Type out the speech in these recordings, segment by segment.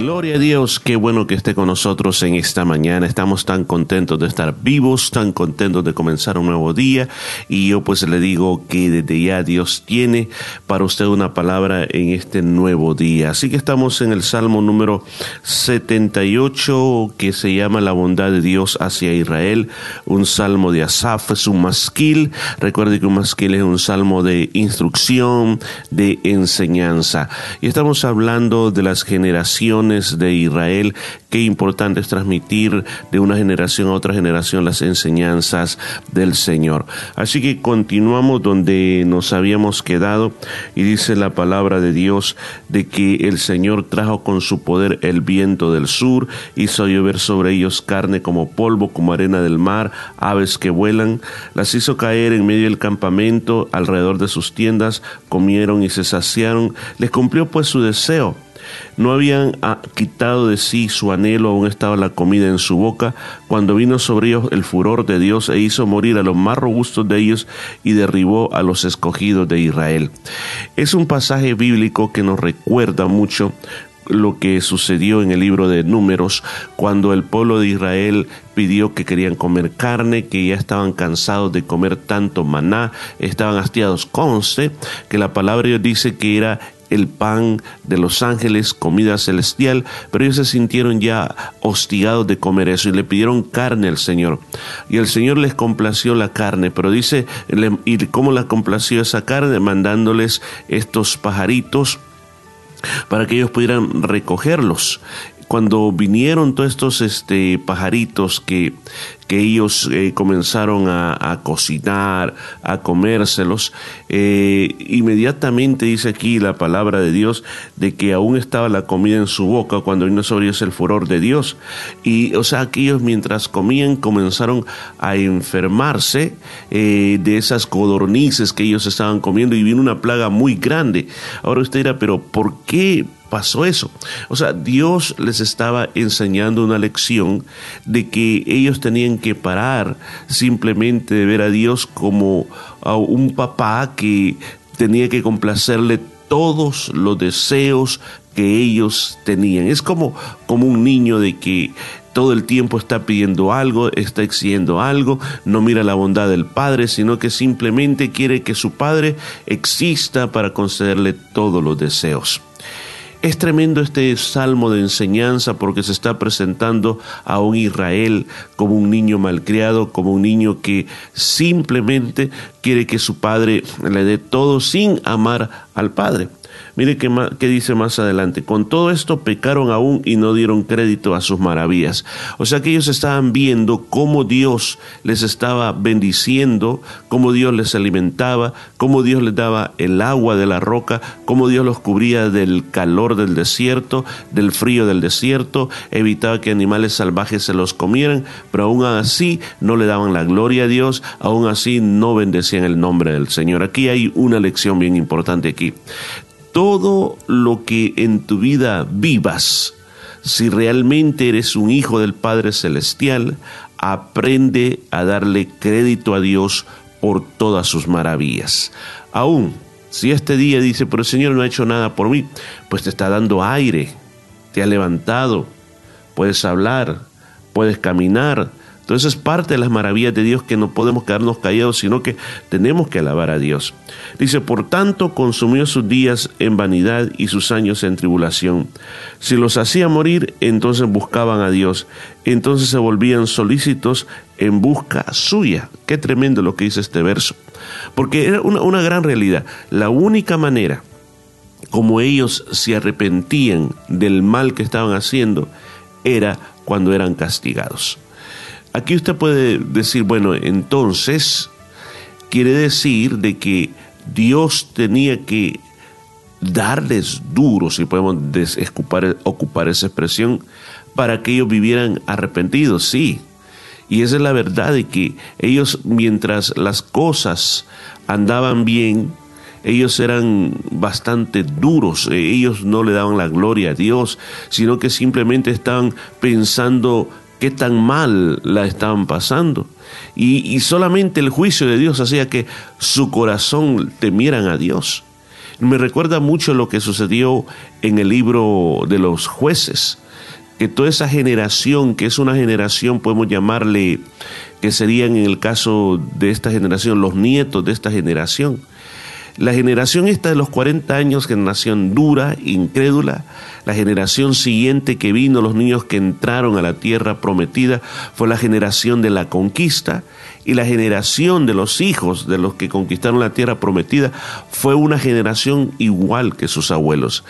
Gloria a Dios, qué bueno que esté con nosotros en esta mañana. Estamos tan contentos de estar vivos, tan contentos de comenzar un nuevo día. Y yo pues le digo que desde ya Dios tiene para usted una palabra en este nuevo día. Así que estamos en el Salmo número 78 que se llama La bondad de Dios hacia Israel. Un salmo de Asaf, es un masquil. Recuerde que un masquil es un salmo de instrucción, de enseñanza. Y estamos hablando de las generaciones de Israel, qué importante es transmitir de una generación a otra generación las enseñanzas del Señor. Así que continuamos donde nos habíamos quedado y dice la palabra de Dios de que el Señor trajo con su poder el viento del sur, hizo llover sobre ellos carne como polvo, como arena del mar, aves que vuelan, las hizo caer en medio del campamento, alrededor de sus tiendas, comieron y se saciaron, les cumplió pues su deseo no habían ah, quitado de sí su anhelo, aún estaba la comida en su boca, cuando vino sobre ellos el furor de Dios e hizo morir a los más robustos de ellos y derribó a los escogidos de Israel. Es un pasaje bíblico que nos recuerda mucho lo que sucedió en el libro de números cuando el pueblo de Israel pidió que querían comer carne, que ya estaban cansados de comer tanto maná, estaban hastiados. Conste que la palabra dice que era el pan de los ángeles, comida celestial, pero ellos se sintieron ya hostigados de comer eso y le pidieron carne al Señor. Y el Señor les complació la carne, pero dice, ¿y cómo la complació esa carne? Mandándoles estos pajaritos para que ellos pudieran recogerlos cuando vinieron todos estos este, pajaritos que, ellos eh, comenzaron a, cocinar, a comérselos, eh, inmediatamente dice aquí la palabra de Dios de que aún estaba la comida en su boca cuando vino sobre ellos el furor de Dios. Y o sea, que ellos mientras comían comenzaron a enfermarse eh, de esas codornices que ellos estaban comiendo y vino una plaga muy grande. Ahora usted dirá, pero ¿por qué? Pasó eso. O sea, Dios les estaba enseñando una lección de que ellos tenían que parar simplemente de ver a Dios como a un papá que tenía que complacerle todos los deseos que ellos tenían. Es como, como un niño de que todo el tiempo está pidiendo algo, está exigiendo algo, no mira la bondad del Padre, sino que simplemente quiere que su Padre exista para concederle todos los deseos. Es tremendo este salmo de enseñanza porque se está presentando a un Israel como un niño malcriado, como un niño que simplemente quiere que su padre le dé todo sin amar al padre. Mire qué, dice más adelante. Con todo esto pecaron aún y no dieron crédito a sus maravillas. O sea que ellos estaban viendo cómo Dios les estaba bendiciendo, cómo Dios les alimentaba, cómo Dios les daba el agua de la roca, cómo Dios los cubría del calor del desierto, del frío del desierto, evitaba que animales salvajes se los comieran, pero aún así no le daban la gloria a Dios, aún así no bendecían el nombre del Señor. Aquí hay una lección bien importante aquí todo lo que en tu vida vivas, si realmente eres un hijo del Padre Celestial, aprende a darle crédito a Dios por todas sus maravillas. Aún si este día dice, pero el Señor no ha hecho nada por mí, pues te está dando aire, te ha levantado, puedes hablar, puedes caminar, entonces es parte de las maravillas de Dios que no podemos quedarnos callados, sino que tenemos que alabar a Dios. Dice, por tanto consumió sus días en vanidad y sus años en tribulación. Si los hacía morir, entonces buscaban a Dios. Entonces se volvían solícitos en busca suya. Qué tremendo lo que dice este verso. Porque era una, gran realidad. La única manera como ellos se arrepentían del mal que estaban haciendo era cuando eran castigados. Aquí usted puede decir, bueno, entonces quiere decir de que Dios tenía que darles duro, si podemos ocupar esa expresión, para que ellos vivieran arrepentidos, sí. Y esa es la verdad de que ellos, mientras las cosas andaban bien, ellos eran bastante duros, ellos no le daban la gloria a Dios, sino que simplemente estaban pensando qué tan mal la estaban pasando. Y, solamente el juicio de Dios hacía que su corazón temieran a Dios. Me recuerda mucho lo que sucedió en el libro de los jueces, que toda esa generación, que es una generación, podemos llamarle, que serían en el caso de esta generación, los nietos de esta generación, la generación esta de los 40 años, generación dura, incrédula, la generación siguiente que vino, los niños que entraron a la tierra prometida, fue la generación de la conquista, y la generación de los hijos de los que conquistaron la tierra prometida fue una generación igual que sus abuelos.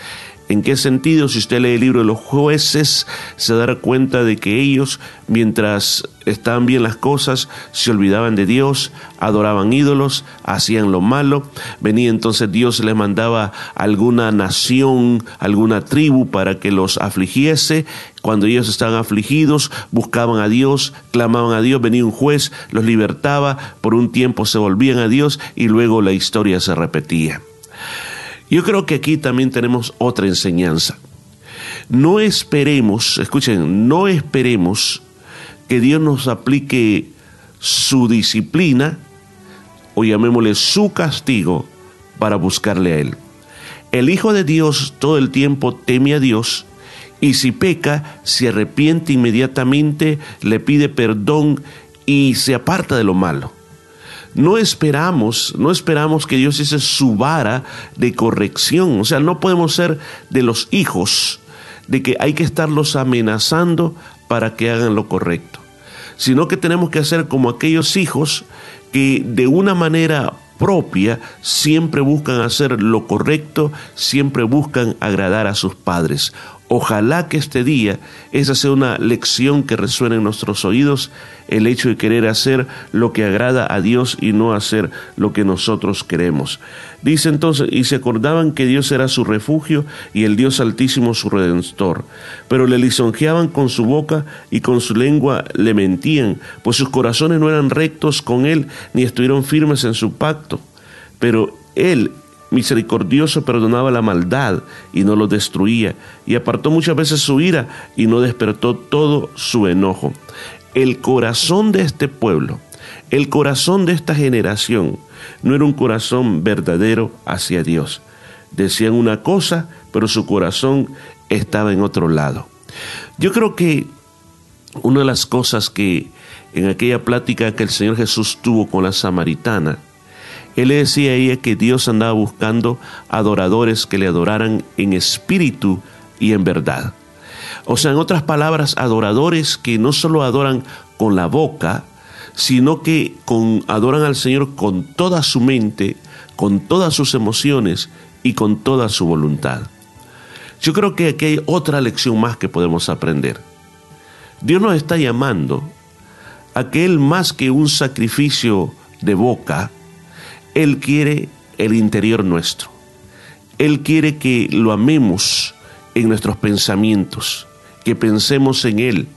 ¿En qué sentido? Si usted lee el libro de los jueces, se dará cuenta de que ellos, mientras estaban bien las cosas, se olvidaban de Dios, adoraban ídolos, hacían lo malo. Venía entonces Dios les mandaba alguna nación, alguna tribu para que los afligiese. Cuando ellos estaban afligidos, buscaban a Dios, clamaban a Dios, venía un juez, los libertaba, por un tiempo se volvían a Dios y luego la historia se repetía. Yo creo que aquí también tenemos otra enseñanza. No esperemos, escuchen, no esperemos que Dios nos aplique su disciplina o llamémosle su castigo para buscarle a Él. El Hijo de Dios todo el tiempo teme a Dios y si peca, se arrepiente inmediatamente, le pide perdón y se aparta de lo malo no esperamos, no esperamos que Dios use su vara de corrección. O sea, no podemos ser de los hijos de que hay que estarlos amenazando para que hagan lo correcto, sino que tenemos que hacer como aquellos hijos que de una manera propia siempre buscan hacer lo correcto, siempre buscan agradar a sus padres. Ojalá que este día esa sea una lección que resuene en nuestros oídos, el hecho de querer hacer lo que agrada a Dios y no hacer lo que nosotros queremos. Dice entonces, y se acordaban que Dios era su refugio y el Dios altísimo su redentor, pero le lisonjeaban con su boca y con su lengua le mentían, pues sus corazones no eran rectos con él, ni estuvieron firmes en su pacto. Pero él misericordioso perdonaba la maldad y no lo destruía, y apartó muchas veces su ira y no despertó todo su enojo. El corazón de este pueblo, el corazón de esta generación, no era un corazón verdadero hacia Dios. Decían una cosa, pero su corazón estaba en otro lado. Yo creo que una de las cosas que en aquella plática que el Señor Jesús tuvo con la samaritana, él le decía a ella que Dios andaba buscando adoradores que le adoraran en espíritu y en verdad. O sea, en otras palabras, adoradores que no solo adoran con la boca, sino que con, adoran al Señor con toda su mente, con todas sus emociones y con toda su voluntad. Yo creo que aquí hay otra lección más que podemos aprender. Dios nos está llamando a que Él más que un sacrificio de boca, él quiere el interior nuestro. Él quiere que lo amemos en nuestros pensamientos, que pensemos en Él,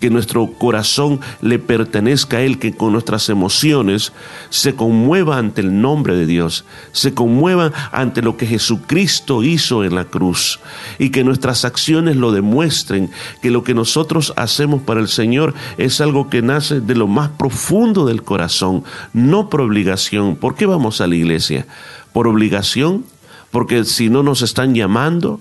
que nuestro corazón le pertenezca a Él, que con nuestras emociones se conmueva ante el nombre de Dios, se conmueva ante lo que Jesucristo hizo en la cruz y que nuestras acciones lo demuestren, que lo que nosotros hacemos para el Señor es algo que nace de lo más profundo del corazón, no por obligación. ¿Por qué vamos a la iglesia? ¿Por obligación? Porque si no nos están llamando,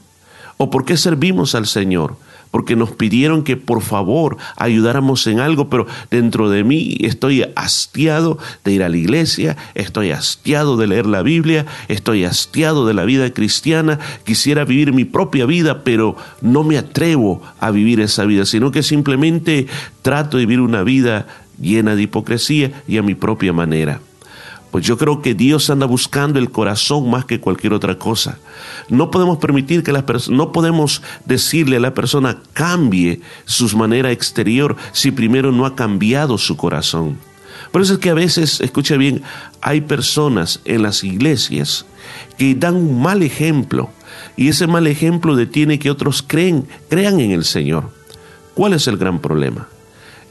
¿o por qué servimos al Señor? Porque nos pidieron que por favor ayudáramos en algo, pero dentro de mí estoy hastiado de ir a la iglesia, estoy hastiado de leer la Biblia, estoy hastiado de la vida cristiana, quisiera vivir mi propia vida, pero no me atrevo a vivir esa vida, sino que simplemente trato de vivir una vida llena de hipocresía y a mi propia manera. Pues yo creo que Dios anda buscando el corazón más que cualquier otra cosa. No podemos permitir que la persona, no podemos decirle a la persona cambie su manera exterior si primero no ha cambiado su corazón. Por eso es que a veces, escucha bien, hay personas en las iglesias que dan un mal ejemplo y ese mal ejemplo detiene que otros creen, crean en el Señor. ¿Cuál es el gran problema?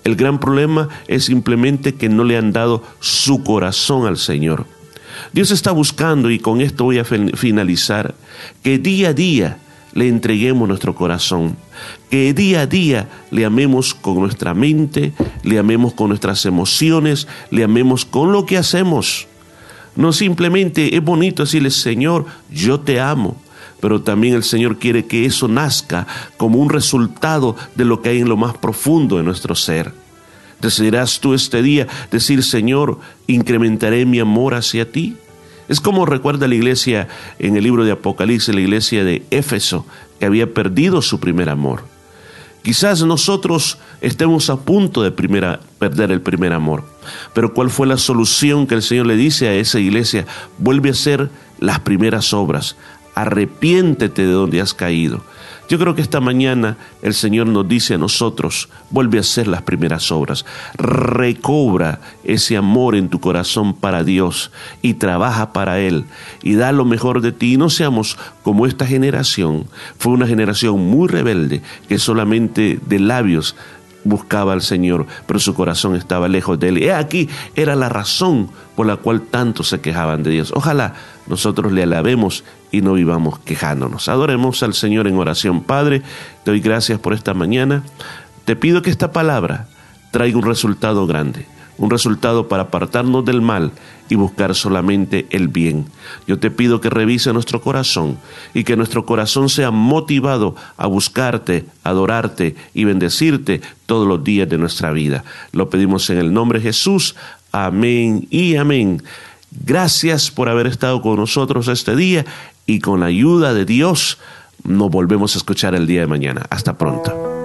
El gran problema es simplemente que no le han dado su corazón al Señor. Dios está buscando, y con esto voy a finalizar, que día a día le entreguemos nuestro corazón, que día a día le amemos con nuestra mente, le amemos con nuestras emociones, le amemos con lo que hacemos. No simplemente es bonito decirle, Señor, yo te amo pero también el Señor quiere que eso nazca como un resultado de lo que hay en lo más profundo de nuestro ser. Decidirás tú este día decir, Señor, incrementaré mi amor hacia ti. Es como recuerda la iglesia en el libro de Apocalipsis, la iglesia de Éfeso, que había perdido su primer amor. Quizás nosotros estemos a punto de perder el primer amor, pero ¿cuál fue la solución que el Señor le dice a esa iglesia? Vuelve a hacer las primeras obras, arrepiéntete de donde has caído. Yo creo que esta mañana el Señor nos dice a nosotros, vuelve a hacer las primeras obras, recobra ese amor en tu corazón para Dios y trabaja para Él y da lo mejor de ti. Y no seamos como esta generación, fue una generación muy rebelde que solamente de labios buscaba al Señor, pero su corazón estaba lejos de Él. Y aquí era la razón por la cual tanto se quejaban de Dios. Ojalá nosotros le alabemos y no vivamos quejándonos. Adoremos al Señor en oración. Padre, te doy gracias por esta mañana. Te pido que esta palabra traiga un resultado grande, un resultado para apartarnos del mal y buscar solamente el bien. Yo te pido que revise nuestro corazón y que nuestro corazón sea motivado a buscarte, adorarte y bendecirte todos los días de nuestra vida. Lo pedimos en el nombre de Jesús. Amén y amén. Gracias por haber estado con nosotros este día y con la ayuda de Dios nos volvemos a escuchar el día de mañana. Hasta pronto.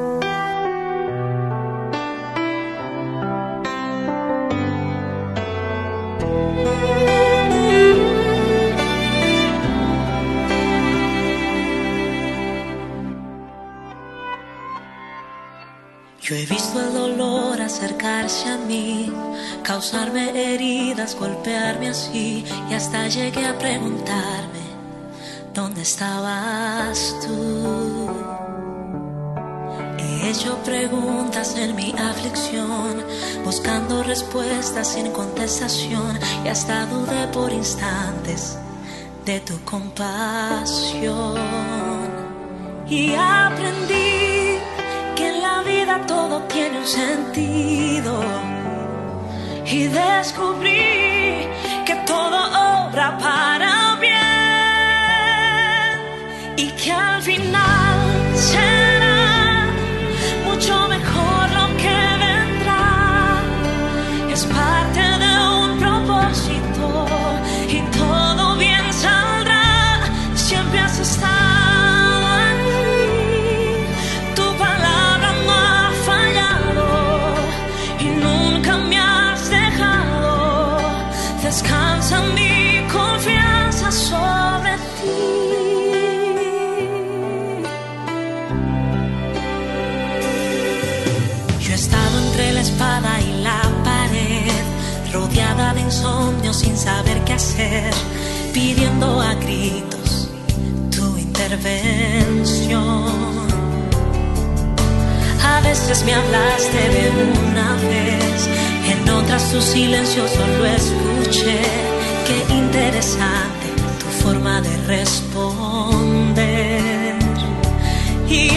He visto el dolor acercarse a mí, causarme heridas, golpearme así, y hasta llegué a preguntarme, ¿dónde estabas tú? He hecho preguntas en mi aflicción, buscando respuestas sin contestación, y hasta dudé por instantes de tu compasión. Y aprendí todo tiene un sentido. Y descubrí que todo obra para sin saber qué hacer, pidiendo a gritos tu intervención. A veces me hablaste de una vez, en otras tu silencio solo escuché. Qué interesante tu forma de responder. Y